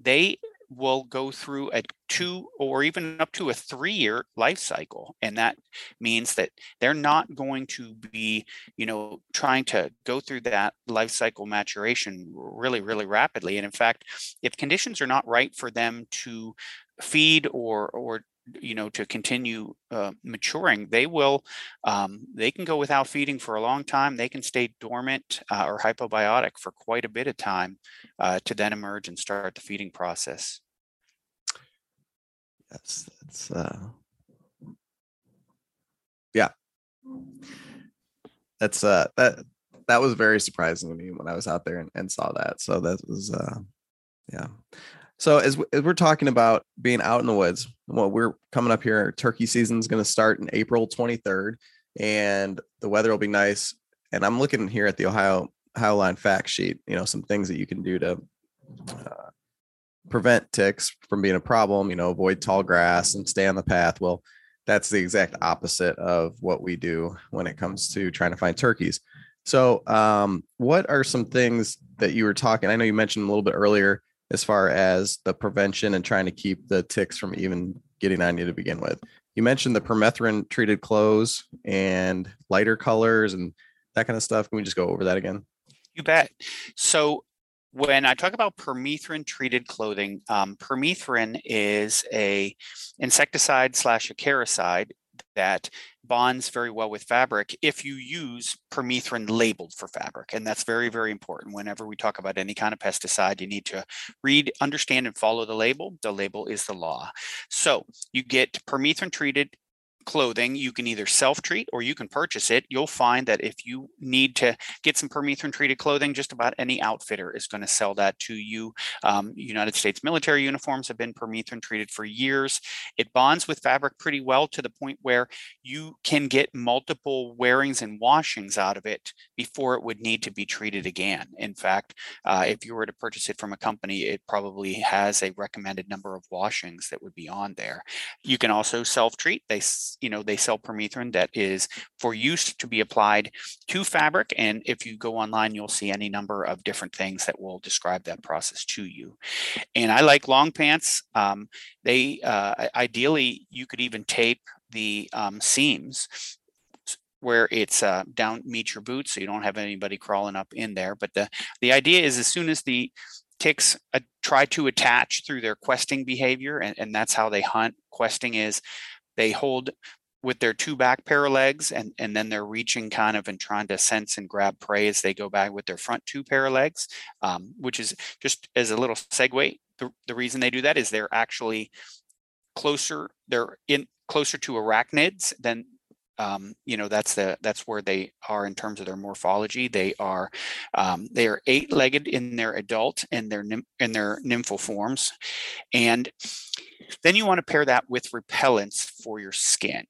they will go through a two or even up to a three year life cycle and that means that they're not going to be you know trying to go through that life cycle maturation really really rapidly and in fact if conditions are not right for them to feed or or you know to continue uh, maturing they will um, they can go without feeding for a long time they can stay dormant uh, or hypobiotic for quite a bit of time uh, to then emerge and start the feeding process. That's that's uh yeah. That's uh that that was very surprising to me when i was out there and, and saw that so that was uh yeah so as, as we're talking about being out in the woods, well, we're coming up here. Turkey season is going to start in April 23rd, and the weather will be nice. And I'm looking here at the Ohio Ohio Line fact sheet. You know, some things that you can do to uh, prevent ticks from being a problem. You know, avoid tall grass and stay on the path. Well, that's the exact opposite of what we do when it comes to trying to find turkeys. So, um, what are some things that you were talking? I know you mentioned a little bit earlier as far as the prevention and trying to keep the ticks from even getting on you to begin with. You mentioned the permethrin treated clothes and lighter colors and that kind of stuff. Can we just go over that again? You bet. So when I talk about permethrin treated clothing, um, permethrin is a insecticide slash acaricide that bonds very well with fabric if you use permethrin labeled for fabric. And that's very, very important. Whenever we talk about any kind of pesticide, you need to read, understand, and follow the label. The label is the law. So you get permethrin treated clothing, you can either self treat or you can purchase it. You'll find that if you need to get some permethrin treated clothing, just about any outfitter is going to sell that to you. Um, United States military uniforms have been permethrin treated for years. It bonds with fabric pretty well to the point where you can get multiple wearings and washings out of it before it would need to be treated again. In fact, uh, if you were to purchase it from a company, it probably has a recommended number of washings that would be on there. You can also self treat. They you know, they sell permethrin that is for use to be applied to fabric. And if you go online, you'll see any number of different things that will describe that process to you. And I like long pants. Um, they uh, ideally, you could even tape the um, seams where it's uh, down meet your boots so you don't have anybody crawling up in there but the the idea is as soon as the ticks uh, try to attach through their questing behavior and, and that's how they hunt questing is they hold with their two back pair of legs and, and then they're reaching kind of and trying to sense and grab prey as they go back with their front two pair of legs, um, which is just as a little segue. The, the reason they do that is they're actually closer, they're in closer to arachnids than um, you know that's the that's where they are in terms of their morphology. They are um, they are eight-legged in their adult and their in their nymphal forms, and then you want to pair that with repellents for your skin.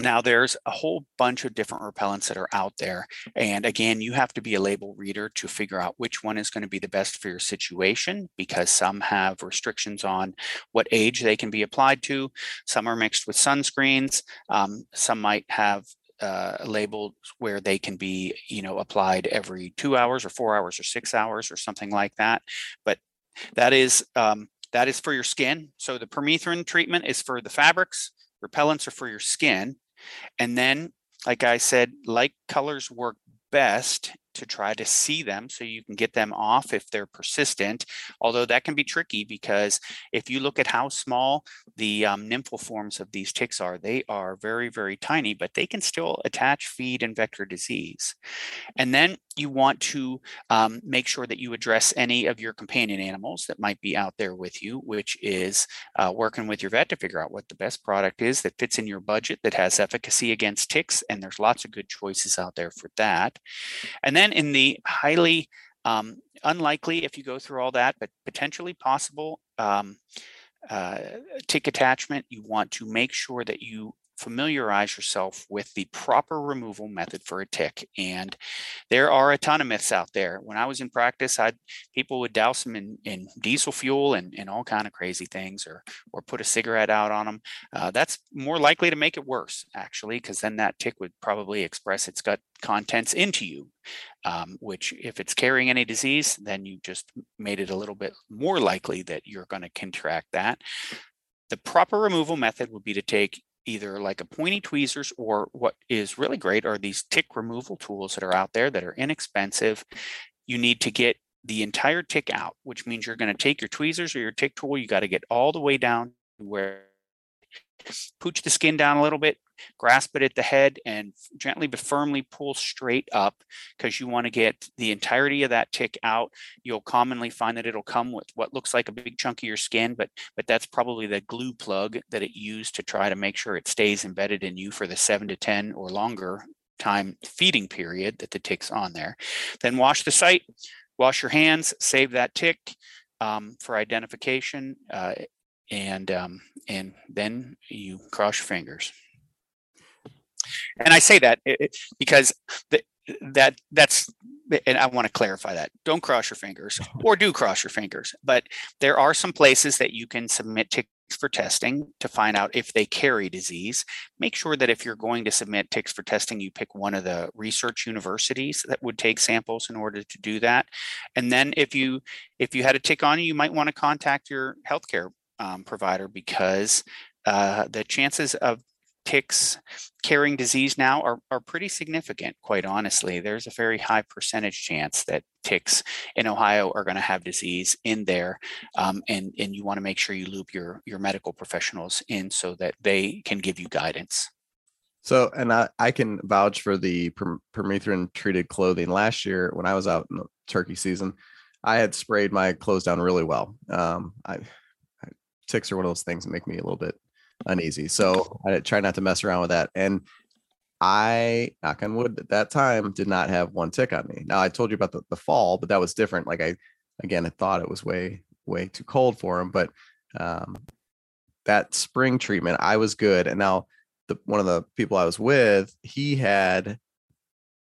Now, there's a whole bunch of different repellents that are out there. And again, you have to be a label reader to figure out which one is going to be the best for your situation because some have restrictions on what age they can be applied to. Some are mixed with sunscreens. Um, some might have uh, labeled where they can be, you know, applied every two hours or four hours or six hours or something like that. But that is um, that is for your skin. So the permethrin treatment is for the fabrics, repellents are for your skin. And then, like I said, light colors work best to try to see them so you can get them off if they're persistent. Although that can be tricky because if you look at how small the um, nymphal forms of these ticks are, they are very, very tiny, but they can still attach, feed, and vector disease. And then you want to um, make sure that you address any of your companion animals that might be out there with you, which is uh, working with your vet to figure out what the best product is that fits in your budget that has efficacy against ticks. And there's lots of good choices out there for that. And then in the highly um, unlikely, if you go through all that, but potentially possible um, uh, tick attachment, you want to make sure that you familiarize yourself with the proper removal method for a tick. And there are a ton of myths out there. When I was in practice, I people would douse them in, in diesel fuel and, and all kind of crazy things, or or put a cigarette out on them. Uh, that's more likely to make it worse, actually, because then that tick would probably express its gut contents into you. Um, which, if it's carrying any disease, then you just made it a little bit more likely that you're going to contract that. The proper removal method would be to take either like a pointy tweezers or what is really great are these tick removal tools that are out there that are inexpensive. You need to get the entire tick out, which means you're going to take your tweezers or your tick tool, you got to get all the way down to where pooch the skin down a little bit, grasp it at the head, and gently but firmly pull straight up because you want to get the entirety of that tick out. You'll commonly find that it'll come with what looks like a big chunk of your skin, but but that's probably the glue plug that it used to try to make sure it stays embedded in you for the seven to ten or longer time feeding period that the tick's on there. Then wash the site, wash your hands, save that tick. Um, for identification. Uh, and um, and then you cross your fingers. And I say that because the, that that's and I want to clarify that. Don't cross your fingers or do cross your fingers, but there are some places that you can submit ticks for testing to find out if they carry disease. Make sure that if you're going to submit ticks for testing, you pick one of the research universities that would take samples in order to do that. And then if you if you had a tick on you, you might want to contact your healthcare um, provider because uh, the chances of ticks carrying disease now are, are pretty significant, quite honestly. There's a very high percentage chance that ticks in Ohio are going to have disease in there. Um, and, and you want to make sure you loop your, your medical professionals in so that they can give you guidance. So, and I, I can vouch for the permethrin treated clothing. Last year, when I was out in turkey season, I had sprayed my clothes down really well. Um, I ticks are one of those things that make me a little bit uneasy. So I try not to mess around with that. And I, knock on wood, at that time did not have one tick on me. Now I told you about the, the fall, but that was different. Like I, again, I thought it was way, way too cold for him. But um, that spring treatment, I was good. And now the one of the people I was with, he had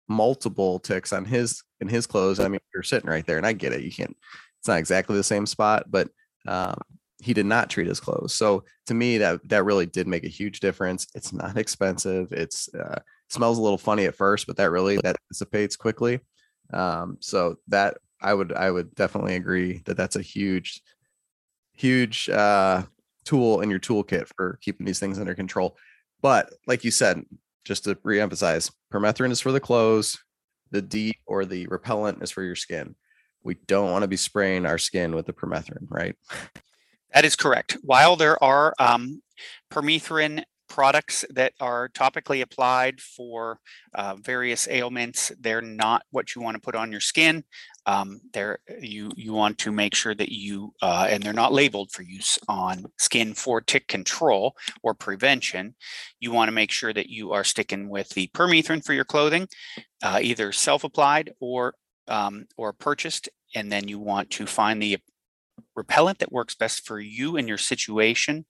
multiple ticks on his in his clothes. I mean, you're sitting right there, and I get it. You can't. It's not exactly the same spot, but um, he did not treat his clothes. So to me, that that really did make a huge difference. It's not expensive. It's uh, smells a little funny at first, but that really that dissipates quickly. Um, so that I would I would definitely agree that that's a huge, huge uh, tool in your toolkit for keeping these things under control. But like you said, just to reemphasize, permethrin is for the clothes. The DEET or the repellent is for your skin. We don't want to be spraying our skin with the permethrin, right? That is correct. While there are um, permethrin products that are topically applied for uh, various ailments, they're not what you want to put on your skin. Um, they're, you you want to make sure that you uh, and they're not labeled for use on skin for tick control or prevention. You want to make sure that you are sticking with the permethrin for your clothing, uh, either self-applied or um, or purchased, and then you want to find the repellent that works best for you and your situation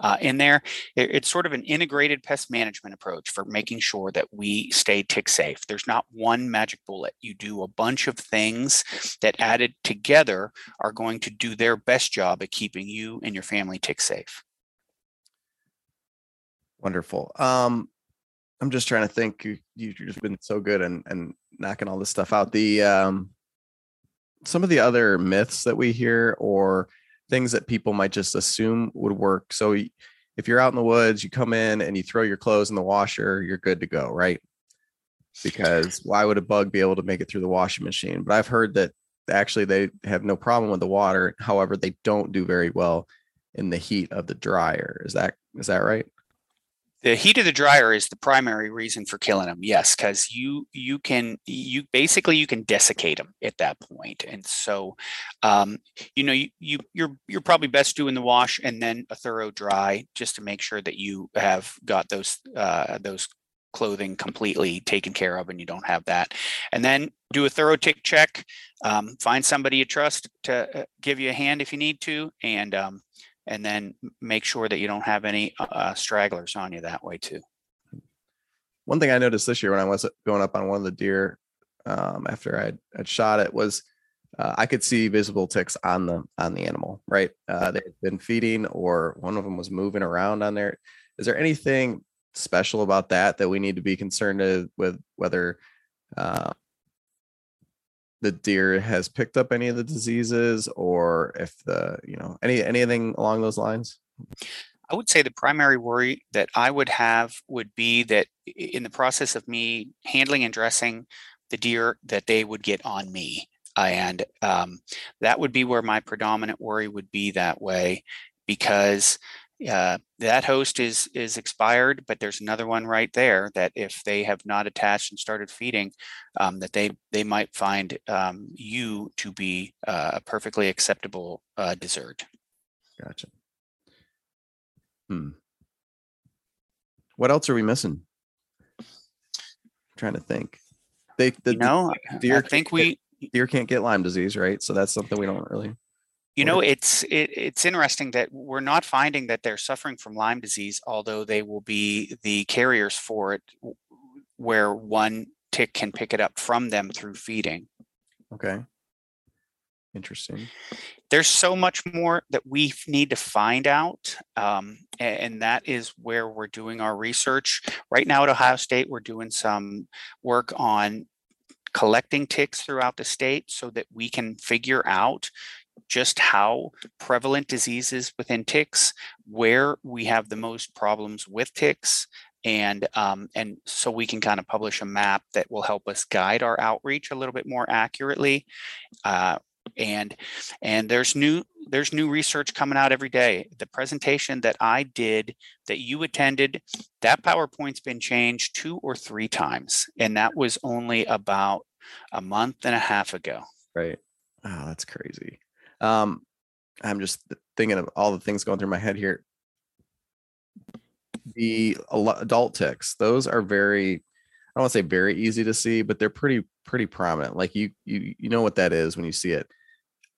uh, in there. It, it's sort of an integrated pest management approach for making sure that we stay tick safe. There's not one magic bullet. You do a bunch of things that added together are going to do their best job at keeping you and your family tick safe. Wonderful. Um, I'm just trying to think. You've just been so good and and knocking all this stuff out. The um, some of the other myths that we hear or things that people might just assume would work. So if you're out in the woods, you come in and you throw your clothes in the washer, you're good to go, right? Because why would a bug be able to make it through the washing machine? But I've heard that actually they have no problem with the water. However, they don't do very well in the heat of the dryer. Is that is that right? The heat of the dryer is the primary reason for killing them yes because you you can you basically you can desiccate them at that point. And so um, you know you, you you're you're probably best doing the wash and then a thorough dry just to make sure that you have got those uh, those clothing completely taken care of and you don't have that. And then do a thorough tick check um, find somebody you trust to uh, give you a hand if you need to and um, and then make sure that you don't have any uh, uh, stragglers on you that way too. One thing I noticed this year when I was going up on one of the deer um, after I'd, I'd, shot it was uh, I could see visible ticks on the on the animal. Right, uh, they had been feeding, or one of them was moving around on there. Is there anything special about that that we need to be concerned with? Whether uh, the deer has picked up any of the diseases or if the you know any anything along those lines? I would say the primary worry that i would have would be that in the process of me handling and dressing the deer that they would get on me. And um, that would be where my predominant worry would be that way because uh, that host is is expired, but there's another one right there that if they have not attached and started feeding, um, that they they might find um, you to be uh, a perfectly acceptable uh, dessert. Gotcha. Hmm. What else are we missing? I'm trying to think. They the, you know, deer I think we deer can't get Lyme disease, right? So that's something we don't really you know, it's it, it's interesting that we're not finding that they're suffering from Lyme disease, although they will be the carriers for it, where one tick can pick it up from them through feeding. Okay. Interesting. There's so much more that we need to find out, um, and that is where we're doing our research. Right now at Ohio State, we're doing some work on collecting ticks throughout the state so that we can figure out just how prevalent diseases within ticks, where we have the most problems with ticks, and um, and so we can kind of publish a map that will help us guide our outreach a little bit more accurately. Uh, and and there's new there's new research coming out every day. The presentation that i did that you attended that powerpoint's been changed two or three times and that was only about a month and a half ago. Right. Oh that's crazy um, I'm just thinking of all the things going through my head here. The adult ticks, those are very, I don't want to say very easy to see, but they're pretty pretty prominent. Like you you you know what that is when you see it.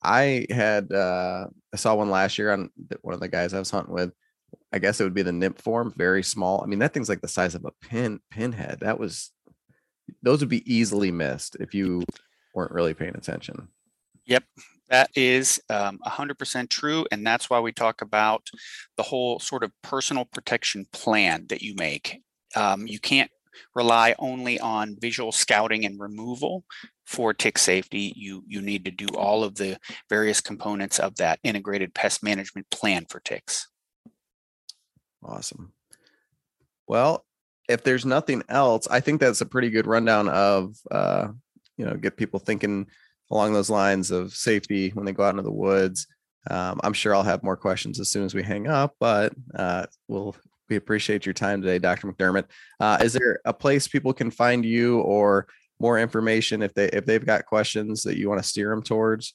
I had uh I saw one last year on one of the guys I was hunting with. I guess it would be the nymph form, very small. I mean, that thing's like the size of a pin pinhead. That was those would be easily missed if you weren't really paying attention. Yep. That is um, 100% true. And that's why we talk about the whole sort of personal protection plan that you make. Um, you can't rely only on visual scouting and removal for tick safety. You, you need to do all of the various components of that integrated pest management plan for ticks. Awesome. Well, if there's nothing else, I think that's a pretty good rundown of, uh, you know, get people thinking along those lines of safety when they go out into the woods. Um, I'm sure I'll have more questions as soon as we hang up, but uh, we'll we appreciate your time today, Dr. McDermott. Uh, is there a place people can find you or more information if they if they've got questions that you want to steer them towards?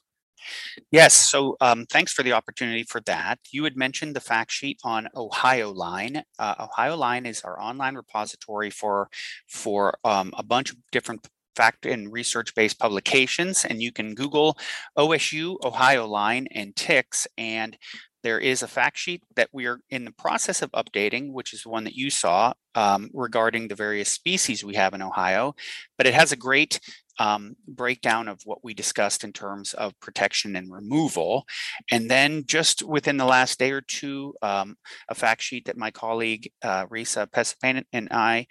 Yes. So um, thanks for the opportunity for that. You had mentioned the fact sheet on Ohio Line. Uh, Ohio Line is our online repository for for um, a bunch of different fact and research based publications. And you can Google OSU Ohio Line and ticks. And there is a fact sheet that we are in the process of updating, which is one that you saw um, regarding the various species we have in Ohio. But it has a great um, breakdown of what we discussed in terms of protection and removal. And then just within the last day or two, um, a fact sheet that my colleague uh, Risa Pesapane and I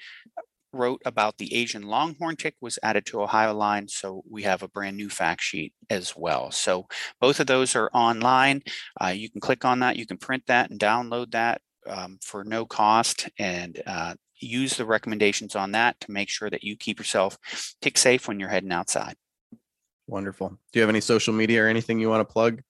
wrote about the Asian longhorn tick was added to Ohio Line, so we have a brand new fact sheet as well. So both of those are online. Uh, you can click on that, you can print that and download that um, for no cost and uh, use the recommendations on that to make sure that you keep yourself tick safe when you're heading outside. Wonderful. Do you have any social media or anything you want to plug?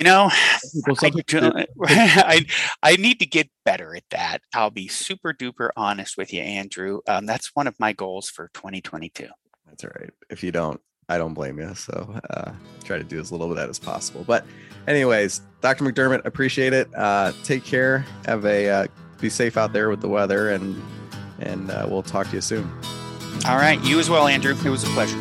You know, I, I, I, need to get better at that. I'll be super duper honest with you, Andrew. Um, that's one of my goals for 2022. That's all right. If you don't, I don't blame you. So uh, try to do as little of that as possible. But, anyways, Dr. McDermott, appreciate it. Uh, take care. Have a uh, be safe out there with the weather, and and uh, we'll talk to you soon. All right, you as well, Andrew. It was a pleasure.